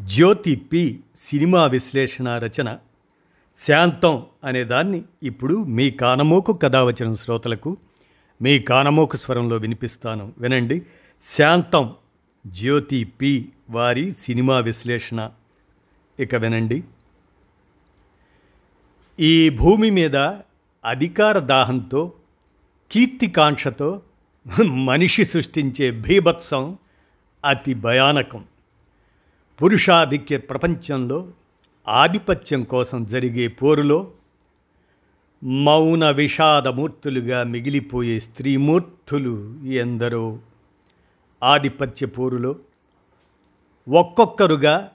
జ్యోతి P cinema విశ్లేషణ రచన. శాంతం అనేదాన్ని ఇప్పుడు మీ కానమోకు కథావచనం శ్రోతలకు మీ కానమోకు స్వరంలో వినిపిస్తాను. వినండి. శాంతం జ్యోతి పి వారి సినిమా విశ్లేషణ. ఇక వినండి. ఈ భూమి మీద అధికార దాహంతో కీర్తికాంక్షతో మనిషి సృష్టించే భీభత్సం అతి భయానకం. పురుషాధిక్య ప్రపంచంలో ఆధిపత్యం కోసం జరిగే పోరులో మౌన విషాదమూర్తులుగా మిగిలిపోయే స్త్రీమూర్తులు ఎందరో? ఆధిపత్య పోరులో ఒక్కొక్కరుగా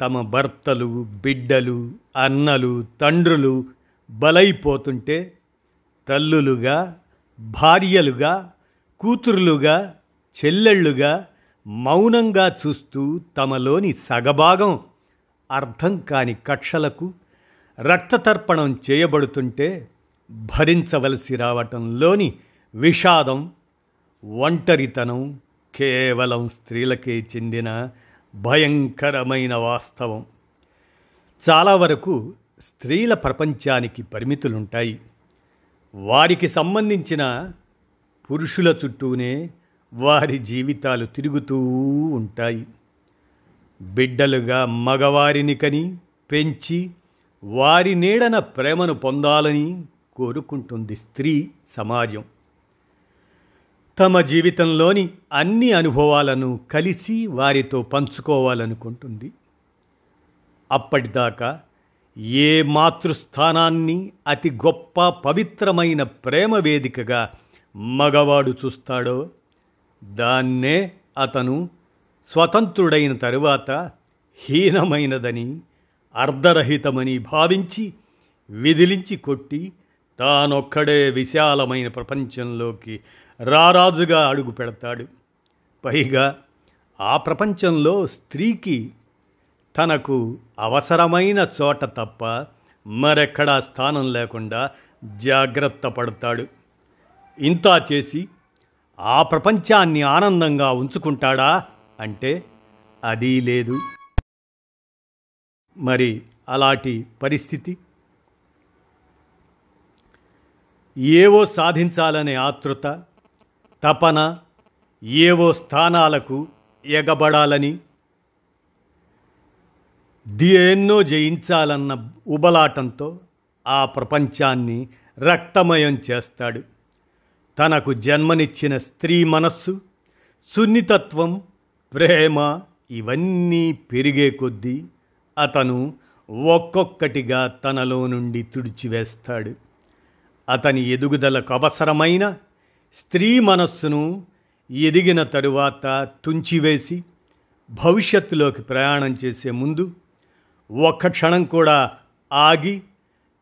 తమ భర్తలు బిడ్డలు అన్నలు తండ్రులు బలైపోతుంటే తల్లులుగా భార్యలుగా కూతురులుగా చెల్లెళ్ళుగా మౌనంగా చూస్తూ తమలోని సగభాగం అర్థం కాని కక్షలకు రక్తతర్పణం చేయబడుతుంటే భరించవలసి రావటంలోని విషాదం ఒంటరితనం కేవలం స్త్రీలకే చెందిన భయంకరమైన వాస్తవం. చాలా వరకు స్త్రీల ప్రపంచానికి పరిమితులుంటాయి. వారికి సంబంధించిన పురుషుల చుట్టూనే వారి జీవితాలు తిరుగుతూ ఉంటాయి. బిడ్డలుగా మగవారిని కని పెంచి వారి నీడన ప్రేమను పొందాలని కోరుకుంటుంది స్త్రీ సమాజం. తమ జీవితంలోని అన్ని అనుభవాలను కలిసి వారితో పంచుకోవాలనుకుంటుంది. అప్పటిదాకా ఏ మాతృస్థానాన్ని అతి గొప్ప పవిత్రమైన ప్రేమ వేదికగా మగవాడు చూస్తాడో దాన్నే అతను స్వతంత్రుడైన తరువాత హీనమైనదని అర్ధరహితమని భావించి విదిలించి కొట్టి తానొక్కడే విశాలమైన ప్రపంచంలోకి రారాజుగా అడుగు పెడతాడు. పైగా ఆ ప్రపంచంలో స్త్రీకి తనకు అవసరమైన చోట తప్ప మరెక్కడా స్థానం లేకుండా జాగ్రత్త పడతాడు. ఇంతా చేసి ఆ ప్రపంచాన్ని ఆనందంగా ఉంచుకుంటాడా అంటే అది లేదు. మరి అలాంటి పరిస్థితి? ఏవో సాధించాలనే ఆతృత తపన ఏవో స్థానాలకు ఎగబడాలని దేన్నో జయించాలన్న ఉబలాటంతో ఆ ప్రపంచాన్ని రక్తమయం చేస్తాడు. తనకు జన్మనిచ్చిన స్త్రీ మనస్సు సున్నితత్వం ప్రేమ ఇవన్నీ పెరిగే కొద్దీ అతను ఒక్కొక్కటిగా తనలో నుండి తుడిచివేస్తాడు. అతని ఎదుగుదలకు అవసరమైన స్త్రీ మనస్సును ఎదిగిన తరువాత తుంచివేసి భవిష్యత్తులోకి ప్రయాణం చేసే ముందు ఒక్క క్షణం కూడా ఆగి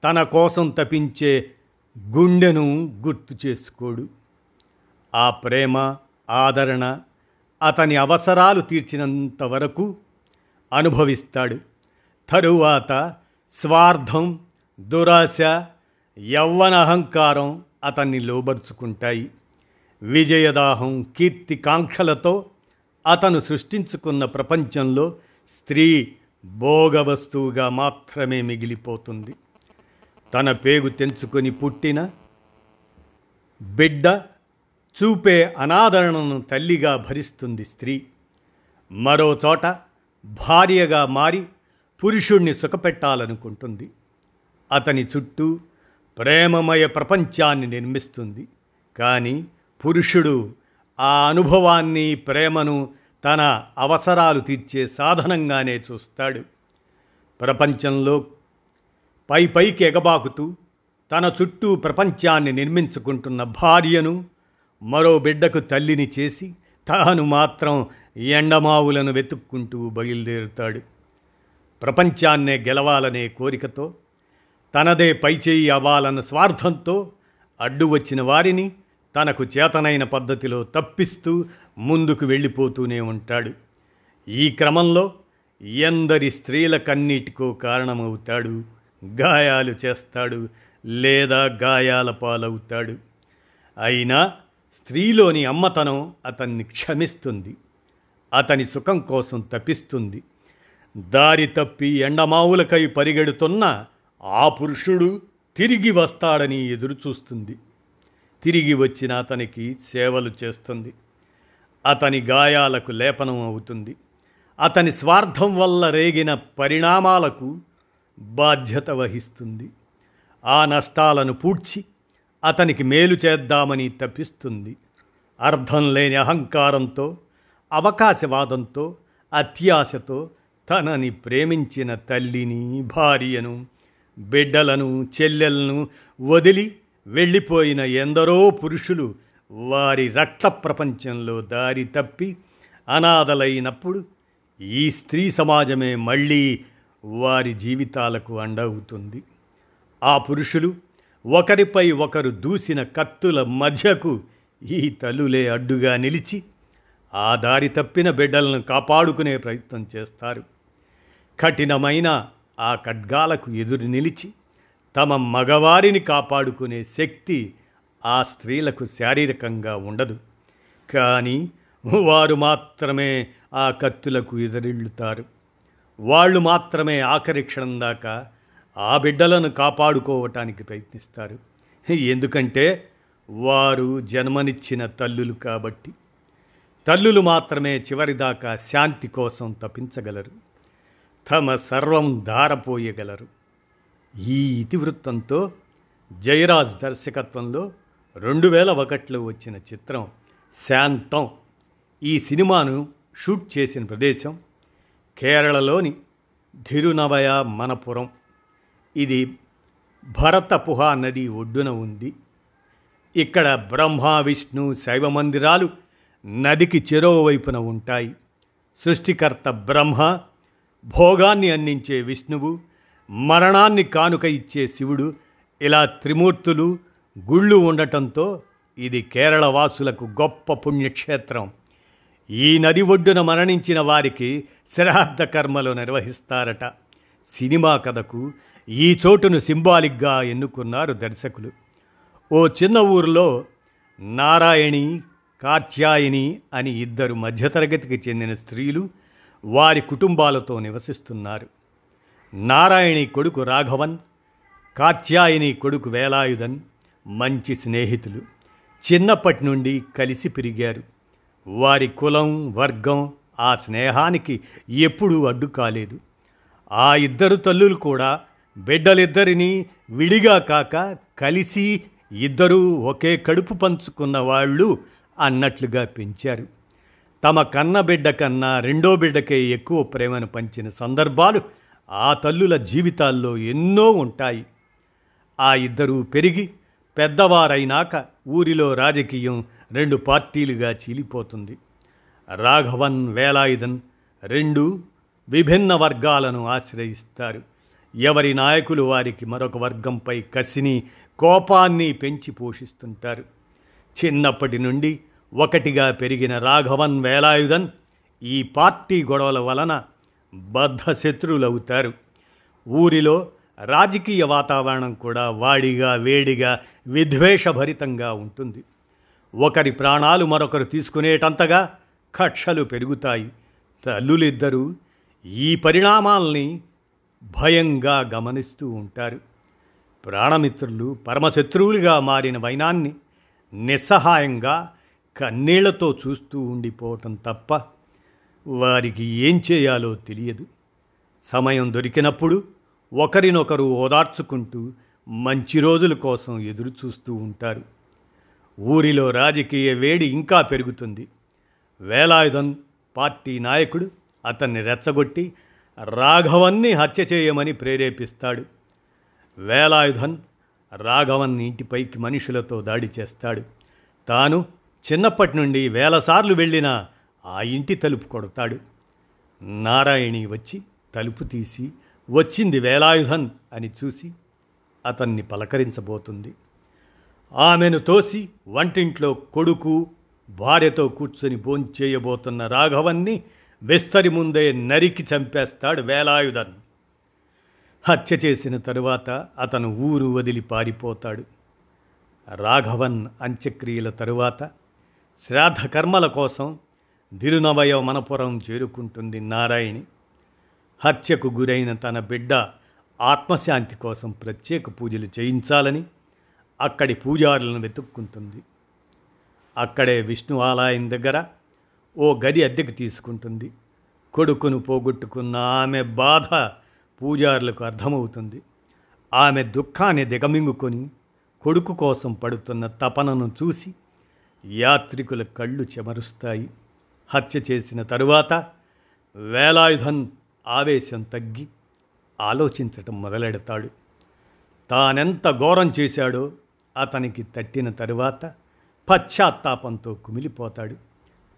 తన కోసం తపించే గుండెను గుర్తు చేసుకోడు. ఆ ప్రేమ ఆదరణ అతని అవసరాలు తీర్చినంత వరకు అనుభవిస్తాడు. తరువాత స్వార్థం దురాశ యవ్వన అహంకారం అతన్ని లోబరుచుకుంటాయి. విజయదాహం కీర్తి కాంక్షలతో అతను సృష్టించుకున్న ప్రపంచంలో స్త్రీ భోగవస్తువుగా మాత్రమే మిగిలిపోతుంది. తన పేగు తెంచుకొని పుట్టిన బిడ్డ చూపే అనాదరణను తల్లిగా భరిస్తుంది స్త్రీ. మరో చోట భార్యగా మారి పురుషుణ్ణి సుఖపెట్టాలనుకుంటుంది. అతని చుట్టూ ప్రేమమయ ప్రపంచాన్ని నిర్మిస్తుంది. కానీ పురుషుడు ఆ అనుభవాన్ని ప్రేమను తన అవసరాలు తీర్చే సాధనంగానే చూస్తాడు. ప్రపంచంలో పై పైకి ఎగబాకుతూ తన చుట్టూ ప్రపంచాన్ని నిర్మించుకుంటున్న భార్యను మరో బిడ్డకు తల్లిని చేసి తాను మాత్రం ఎండమావులను వెతుక్కుంటూ బయలుదేరుతాడు. ప్రపంచాన్నే గెలవాలనే కోరికతో తనదే పైచేయి అవ్వాలన్న స్వార్థంతో అడ్డు వచ్చిన వారిని తనకు చేతనైన పద్ధతిలో తప్పిస్తూ ముందుకు వెళ్ళిపోతూనే ఉంటాడు. ఈ క్రమంలో ఎందరి స్త్రీల కన్నీటికో కారణమవుతాడు గాయాలు చేస్తాడు లేదా గాయాల పాలవుతాడు. అయినా స్త్రీలోని అమ్మతనం అతన్ని క్షమిస్తుంది. అతని సుఖం కోసం తపిస్తుంది దారి తప్పి ఎండమావులకై పరిగెడుతున్న ఆ పురుషుడు తిరిగి వస్తాడని ఎదురుచూస్తుంది. తిరిగి వచ్చిన అతనికి సేవలు చేస్తుంది. అతని గాయాలకు లేపనం అవుతుంది. అతని స్వార్థం వల్ల రేగిన పరిణామాలకు బాధ్యత వహిస్తుంది. ఆ నష్టాలను పూడ్చి అతనికి మేలు చేద్దామని తప్పిస్తుంది. అర్థం లేని అహంకారంతో అవకాశవాదంతో అత్యాశతో తనని ప్రేమించిన తల్లిని భార్యను బిడ్డలను చెల్లెలను వదిలి వెళ్ళిపోయిన ఎందరో పురుషులు వారి రక్త ప్రపంచంలో దారి తప్పి అనాథలైనప్పుడు ఈ స్త్రీ సమాజమే మళ్ళీ వారి జీవితాలకు అండవుతుంది. ఆ పురుషులు ఒకరిపై ఒకరు దూసిన కత్తుల మధ్యకు ఈ తల్లులే అడ్డుగా నిలిచి ఆ దారి తప్పిన బిడ్డలను కాపాడుకునే ప్రయత్నం చేస్తారు. కఠినమైన ఆ ఖడ్గాలకు ఎదురు నిలిచి తమ మగవారిని కాపాడుకునే శక్తి ఆ స్త్రీలకు శారీరకంగా ఉండదు. కానీ వారు మాత్రమే ఆ కత్తులకు ఎదురిల్లుతారు. వాళ్ళు మాత్రమే ఆఖరి క్షణం దాకా ఆ బిడ్డలను కాపాడుకోవటానికి ప్రయత్నిస్తారు. ఎందుకంటే వారు జన్మనిచ్చిన తల్లులు కాబట్టి. తల్లులు మాత్రమే చివరిదాకా శాంతి కోసం తప్పించగలరు తమ సర్వం ధారపోయగలరు. ఈ ఇతివృత్తంతో జయరాజ్ దర్శకత్వంలో రెండు వేల ఒకటిలో వచ్చిన చిత్రం శాంతం ఈ సినిమాను షూట్ చేసిన ప్రదేశం. కేరళలోని ధిరునవయ మనపురం. ఇది భరతపుహ నది ఒడ్డున ఉంది. ఇక్కడ బ్రహ్మ విష్ణు శైవ మందిరాలు నదికి చెరోవైపున ఉంటాయి. సృష్టికర్త బ్రహ్మ భోగాన్ని అందించే విష్ణువు మరణాన్ని కానుక ఇచ్చే శివుడు ఇలా త్రిమూర్తులు గుళ్ళు ఉండటంతో ఇది కేరళ వాసులకు గొప్ప పుణ్యక్షేత్రం. ఈ నది ఒడ్డున మరణించిన వారికి శ్రాద్ధ కర్మలు నిర్వహిస్తారట. సినిమా కథకు ఈ చోటును సింబాలిక్గా ఎన్నుకున్నారు దర్శకులు. ఓ చిన్న ఊరిలో నారాయణి కాత్యాయిని అని ఇద్దరు మధ్యతరగతికి చెందిన స్త్రీలు వారి కుటుంబాలతో నివసిస్తున్నారు. నారాయణి కొడుకు రాఘవన్ కాత్యాయిని కొడుకు వేలాయుధన్ మంచి స్నేహితులు. చిన్నప్పటి నుండి కలిసి పెరిగారు. వారి కులం వర్గం ఆ స్నేహానికి ఎప్పుడూ అడ్డు కాలేదు. ఆ ఇద్దరు తల్లులు కూడా బిడ్డలిద్దరినీ విడిగా కాక కలిసి ఇద్దరూ ఒకే కడుపు పంచుకున్న వాళ్ళు అన్నట్లుగా పెంచారు. తమ కన్న బిడ్డ కన్నా రెండో బిడ్డకే ఎక్కువ ప్రేమను పంచిన సందర్భాలు ఆ తల్లుల జీవితాల్లో ఎన్నో ఉంటాయి. ఆ ఇద్దరూ పెరిగి పెద్దవారైనాక ఊరిలో రాజకీయం రెండు పార్టీలుగా చీలిపోతుంది. రాఘవన్ వేలాయుధన్ రెండు విభిన్న వర్గాలను ఆశ్రయిస్తారు. ఎవరి నాయకులు వారికి మరొక వర్గంపై కసిని కోపాన్ని పెంచి పోషిస్తుంటారు. చిన్నప్పటి నుండి ఒకటిగా పెరిగిన రాఘవన్ వేలాయుధన్ ఈ పార్టీ గొడవల వలన బద్ధ శత్రువులవుతారు ఊరిలో రాజకీయ వాతావరణం కూడా వాడిగా వేడిగా విద్వేషభరితంగా ఉంటుంది. ఒకరి ప్రాణాలు మరొకరు తీసుకునేటంతగా కక్షలు పెరుగుతాయి. తల్లులిద్దరూ ఈ పరిణామాల్ని భయంగా గమనిస్తూ ఉంటారు. ప్రాణమిత్రులు పరమశత్రువులుగా మారిన వైనాన్ని నిస్సహాయంగా కన్నీళ్ళతో చూస్తూ ఉండిపోవటం తప్ప వారికి ఏం చేయాలో తెలియదు. సమయం దొరికినప్పుడు ఒకరినొకరు ఓదార్చుకుంటూ మంచి రోజుల కోసం ఎదురు చూస్తూ ఉంటారు. ఊరిలో రాజకీయ వేడి ఇంకా పెరుగుతుంది. వేలాయుధన్ పార్టీ నాయకుడు అతన్ని రెచ్చగొట్టి రాఘవన్ని హత్య చేయమని ప్రేరేపిస్తాడు. వేలాయుధన్ రాఘవన్ ఇంటిపైకి మనుషులతో దాడి చేస్తాడు. తాను చిన్నప్పటి నుండి వేలసార్లు వెళ్ళిన ఆ ఇంటి తలుపు కొడతాడు. నారాయణి వచ్చి తలుపు తీసి వచ్చింది వేలాయుధన్ అని చూసి అతన్ని పలకరించబోతుంది. ఆమెను తోసి వంటింట్లో కొడుకు భార్యతో కూర్చొని భోంచేయబోతున్న రాఘవన్ని విస్తరి ముందే నరికి చంపేస్తాడు వేలాయుధన్. హత్య చేసిన తరువాత అతను ఊరు వదిలి పారిపోతాడు. రాఘవన్ అంత్యక్రియల తరువాత శ్రాద్ధకర్మల కోసం దిరునవయ మనపురం చేరుకుంటుంది నారాయణి. హత్యకు గురైన తన బిడ్డ ఆత్మశాంతి కోసం ప్రత్యేక పూజలు చేయించాలని అక్కడి పూజారులను వెతుక్కుంటుంది. అక్కడే విష్ణు ఆలయం దగ్గర ఓ గది అద్దెకు తీసుకుంటుంది. కొడుకును పోగొట్టుకున్న ఆమె బాధ పూజారులకు అర్థమవుతుంది. ఆమె దుఃఖాన్ని దిగమింగుకొని కొడుకు కోసం పడుతున్న తపనను చూసి యాత్రికుల కళ్ళు చెమరుస్తాయి. హత్య చేసిన తరువాత వేలాయుధన్ ఆవేశం తగ్గి ఆలోచించటం మొదలెడతాడు. తానెంత ఘోరం చేశాడో అతనికి తట్టిన తరువాత పశ్చాత్తాపంతో కుమిలిపోతాడు.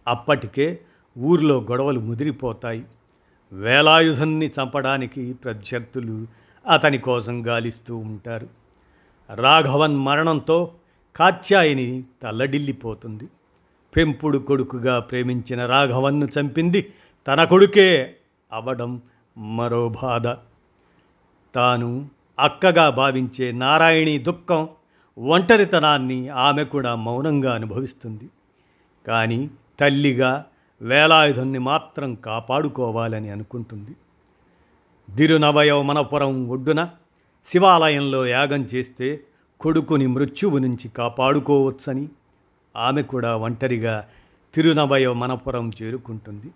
అప్పటికే ఊర్లో గొడవలు ముదిరిపోతాయి. వేలాయుధాన్ని చంపడానికి ప్రత్యర్థులు అతని కోసం గాలిస్తూ ఉంటారు. రాఘవన్ మరణంతో కాత్యాయిని తల్లడిల్లిపోతుంది. పెంపుడు కొడుకుగా ప్రేమించిన రాఘవన్ను చంపింది తన కొడుకే అవడం మరో బాధ. తాను అక్కగా భావించే నారాయణి దుఃఖం ఒంటరితనాన్ని ఆమె కూడా మౌనంగా అనుభవిస్తుంది. కానీ తల్లిగా వేలాయుధుణ్ణి మాత్రం కాపాడుకోవాలని అనుకుంటుంది. దిరునవయవ మనపురం ఒడ్డున శివాలయంలో యాగం చేస్తే కొడుకుని మృత్యువు నుంచి కాపాడుకోవచ్చని ఆమె కూడా ఒంటరిగా తిరునవయవ మనపురం చేరుకుంటుంది.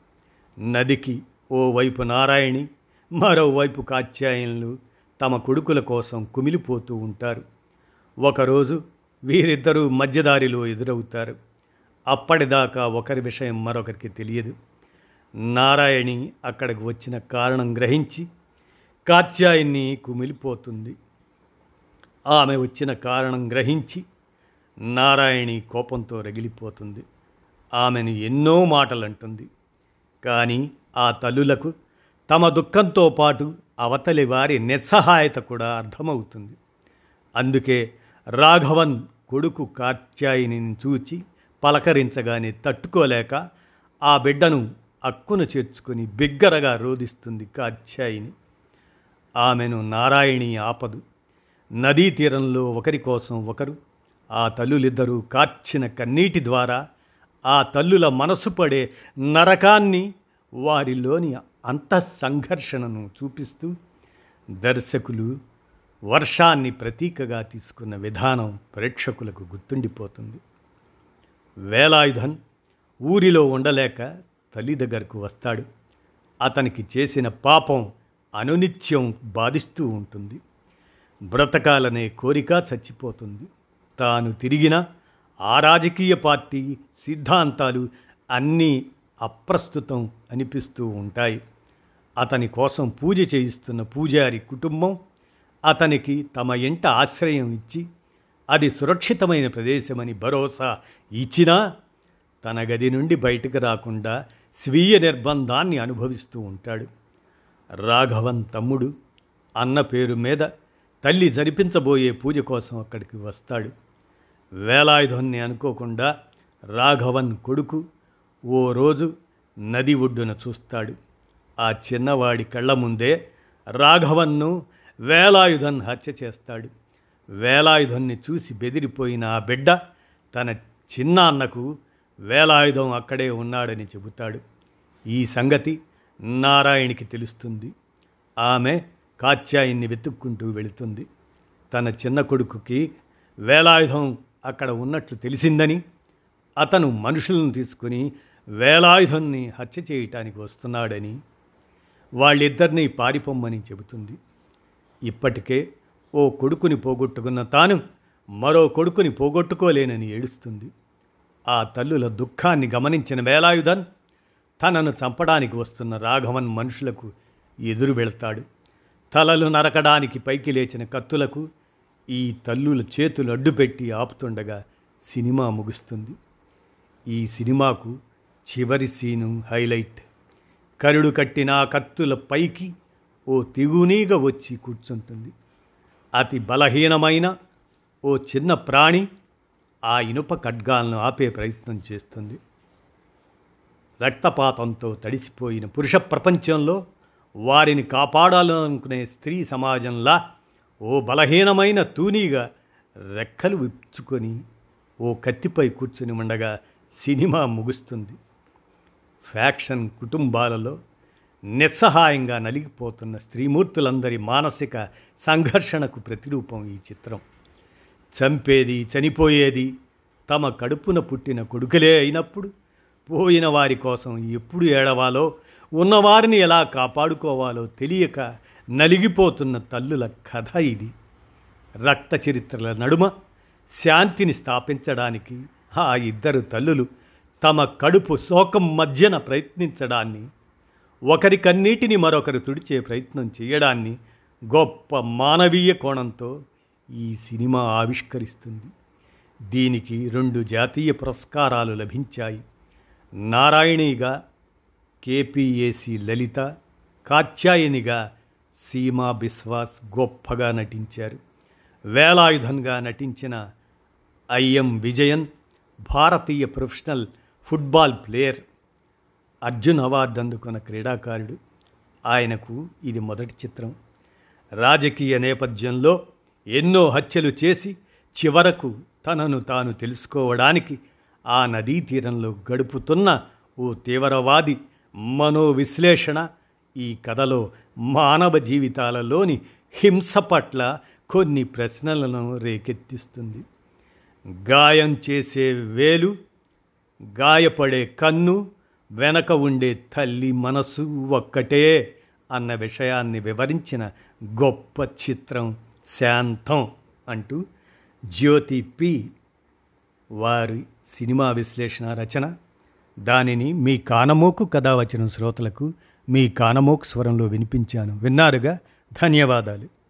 నదికి ఓవైపు నారాయణి మరోవైపు కాత్యాయనులు తమ కొడుకుల కోసం కుమిలిపోతూ ఉంటారు. ఒకరోజు వీరిద్దరూ మధ్యదారిలో ఎదురవుతారు. అప్పటిదాకా ఒకరి విషయం మరొకరికి తెలియదు. నారాయణి అక్కడికి వచ్చిన కారణం గ్రహించి కాత్యాయన్ని కుమిలిపోతుంది. ఆమె వచ్చిన కారణం గ్రహించి నారాయణి కోపంతో రగిలిపోతుంది. ఆమెను ఎన్నో మాటలు అంటుంది కానీ ఆ తల్లులకు తమ దుఃఖంతో పాటు అవతలి వారి నిస్సహాయత కూడా అర్థమవుతుంది. అందుకే రాఘవన్ కొడుకు కాత్యాయిని చూచి పలకరించగానే తట్టుకోలేక ఆ బిడ్డను అక్కును చేర్చుకుని బిగ్గరగా రోధిస్తుంది కాత్యాయిని. ఆమెను నారాయణి ఆపదు. నదీ తీరంలో ఒకరి కోసం ఒకరు. ఆ తల్లులిద్దరూ కార్చిన కన్నీటి ద్వారా ఆ తల్లుల మనసు పడే నరకాన్ని వారిలోని అంత సంఘర్షణను చూపిస్తూ దర్శకులు వర్షాన్ని ప్రతీకగా తీసుకున్న విధానం ప్రేక్షకులకు గుర్తుండిపోతుంది. వేలాయుధన్ ఊరిలో ఉండలేక తల్లి దగ్గరకు వస్తాడు. అతనికి చేసిన పాపం అనునిత్యం బాధిస్తూ ఉంటుంది. బ్రతకాలనే కోరిక చచ్చిపోతుంది. తాను తిరిగిన ఆ రాజకీయ పార్టీ సిద్ధాంతాలు అన్నీ అప్రస్తుతం అనిపిస్తూ ఉంటాయి. అతని కోసం పూజ చేయిస్తున్న పూజారి కుటుంబం అతనికి తమ ఇంట ఆశ్రయం ఇచ్చి అది సురక్షితమైన ప్రదేశమని భరోసా ఇచ్చినా తన గది నుండి బయటకు రాకుండా స్వీయ నిర్బంధాన్ని అనుభవిస్తూ ఉంటాడు. రాఘవన్ తమ్ముడు అన్న పేరు మీద తల్లి జరిపించబోయే పూజ కోసం అక్కడికి వస్తాడు. వేలాయుధాన్ని అనుకోకుండా రాఘవన్ కొడుకు ఓ రోజు నది ఒడ్డున చూస్తాడు. ఆ చిన్నవాడి కళ్ళ ముందే రాఘవన్ను వేలాయుధన్ హత్య చేస్తాడు. వేలాయుధన్ని చూసి బెదిరిపోయిన ఆ బిడ్డ తన చిన్నాన్నకు వేలాయుధం అక్కడే ఉన్నాడని చెబుతాడు. ఈ సంగతి నారాయణికి తెలుస్తుంది. ఆమె కాత్యాయిని వెతుక్కుంటూ వెళుతుంది. తన చిన్న కొడుకుకి వేలాయుధం అక్కడ ఉన్నట్లు తెలిసిందని అతను మనుషులను తీసుకుని వేలాయుధాన్ని హత్య చేయటానికి వస్తున్నాడని వాళ్ళిద్దరినీ పారిపోమ్మని చెబుతుంది. ఇప్పటికే ఓ కొడుకుని పోగొట్టుకున్న తాను మరో కొడుకుని పోగొట్టుకోలేనని ఏడుస్తుంది. ఆ తల్లుల దుఃఖాన్ని గమనించిన వేలాయుధన్ తనను చంపడానికి వస్తున్న రాఘవన్ మనుషులకు ఎదురు వెళ్తాడు. తలలు నరకడానికి పైకి లేచిన కత్తులకు ఈ తల్లుల చేతులు అడ్డుపెట్టి ఆపుతుండగా సినిమా ముగుస్తుంది. ఈ సినిమాకు చివరి సీను హైలైట్. కరుడు కట్టిన కత్తుల పైకి ఓ తిగునీగ వచ్చి కూర్చుంటుంది. అతి బలహీనమైన ఓ చిన్న ప్రాణి ఆ ఇనుప ఖడ్గాలను ఆపే ప్రయత్నం చేస్తుంది. రక్తపాతంతో తడిసిపోయిన పురుష ప్రపంచంలో వారిని కాపాడాలనుకునే స్త్రీ సమాజంలా ఓ బలహీనమైన తూనీగా రెక్కలు విప్పుచుకొని ఓ కత్తిపై కూర్చుని ఉండగా సినిమా ముగుస్తుంది. ఫ్యాక్షన్ కుటుంబాలలో నిస్సహాయంగా నలిగిపోతున్న స్త్రీమూర్తులందరి మానసిక సంఘర్షణకు ప్రతిరూపం ఈ చిత్రం. చంపేది చనిపోయేది తమ కడుపున పుట్టిన కొడుకులే అయినప్పుడు పోయిన వారి కోసం ఎప్పుడు ఏడవాలో ఉన్నవారిని ఎలా కాపాడుకోవాలో తెలియక నలిగిపోతున్న తల్లుల కథ ఇది. రక్త చరిత్రల నడుమ శాంతిని స్థాపించడానికి ఆ ఇద్దరు తల్లులు తమ కడుపు శోకం మధ్యన ప్రయత్నించడాన్ని ఒకరి కన్నీటిని మరొకరు తుడిచే ప్రయత్నం చేయడాన్ని గొప్ప మానవీయ కోణంతో ఈ సినిమా ఆవిష్కరిస్తుంది. దీనికి రెండు జాతీయ పురస్కారాలు లభించాయి. నారాయణిగా కేపీఏసి లలిత కాత్యాయనిగా సీమా బిస్వాస్ గొప్పగా నటించారు. వేలాయుధంగా నటించిన ఐఎం విజయన్ భారతీయ professional football player Arjun award అందుకున్న క్రీడాకారుడు. ఆయనకు ఇది మొదటి చిత్రం. రాజకీయ నేపథ్యంలో ఎన్నో హత్యలు చేసి చివరకు తనను తాను తెలుసుకోవడానికి ఆ నదీ తీరంలో గడుపుతున్న ఓ తీవ్రవాది మనోవిశ్లేషణ ఈ కథలో మానవ జీవితాలలోని హింస పట్ల కొన్ని ప్రశ్నలను రేకెత్తిస్తుంది. గాయం చేసే వేలు గాయపడే కన్ను వెనక ఉండే తల్లి మనసు ఒక్కటే అన్న విషయాన్ని వివరించిన గొప్ప చిత్రం శాంతం అంటూ జ్యోతి పి. వారి సినిమా విశ్లేషణ రచన. దానిని మీ కానమోకు కథ శ్రోతలకు మీ కానమోకు స్వరంలో వినిపించాను. విన్నారుగా? ధన్యవాదాలు.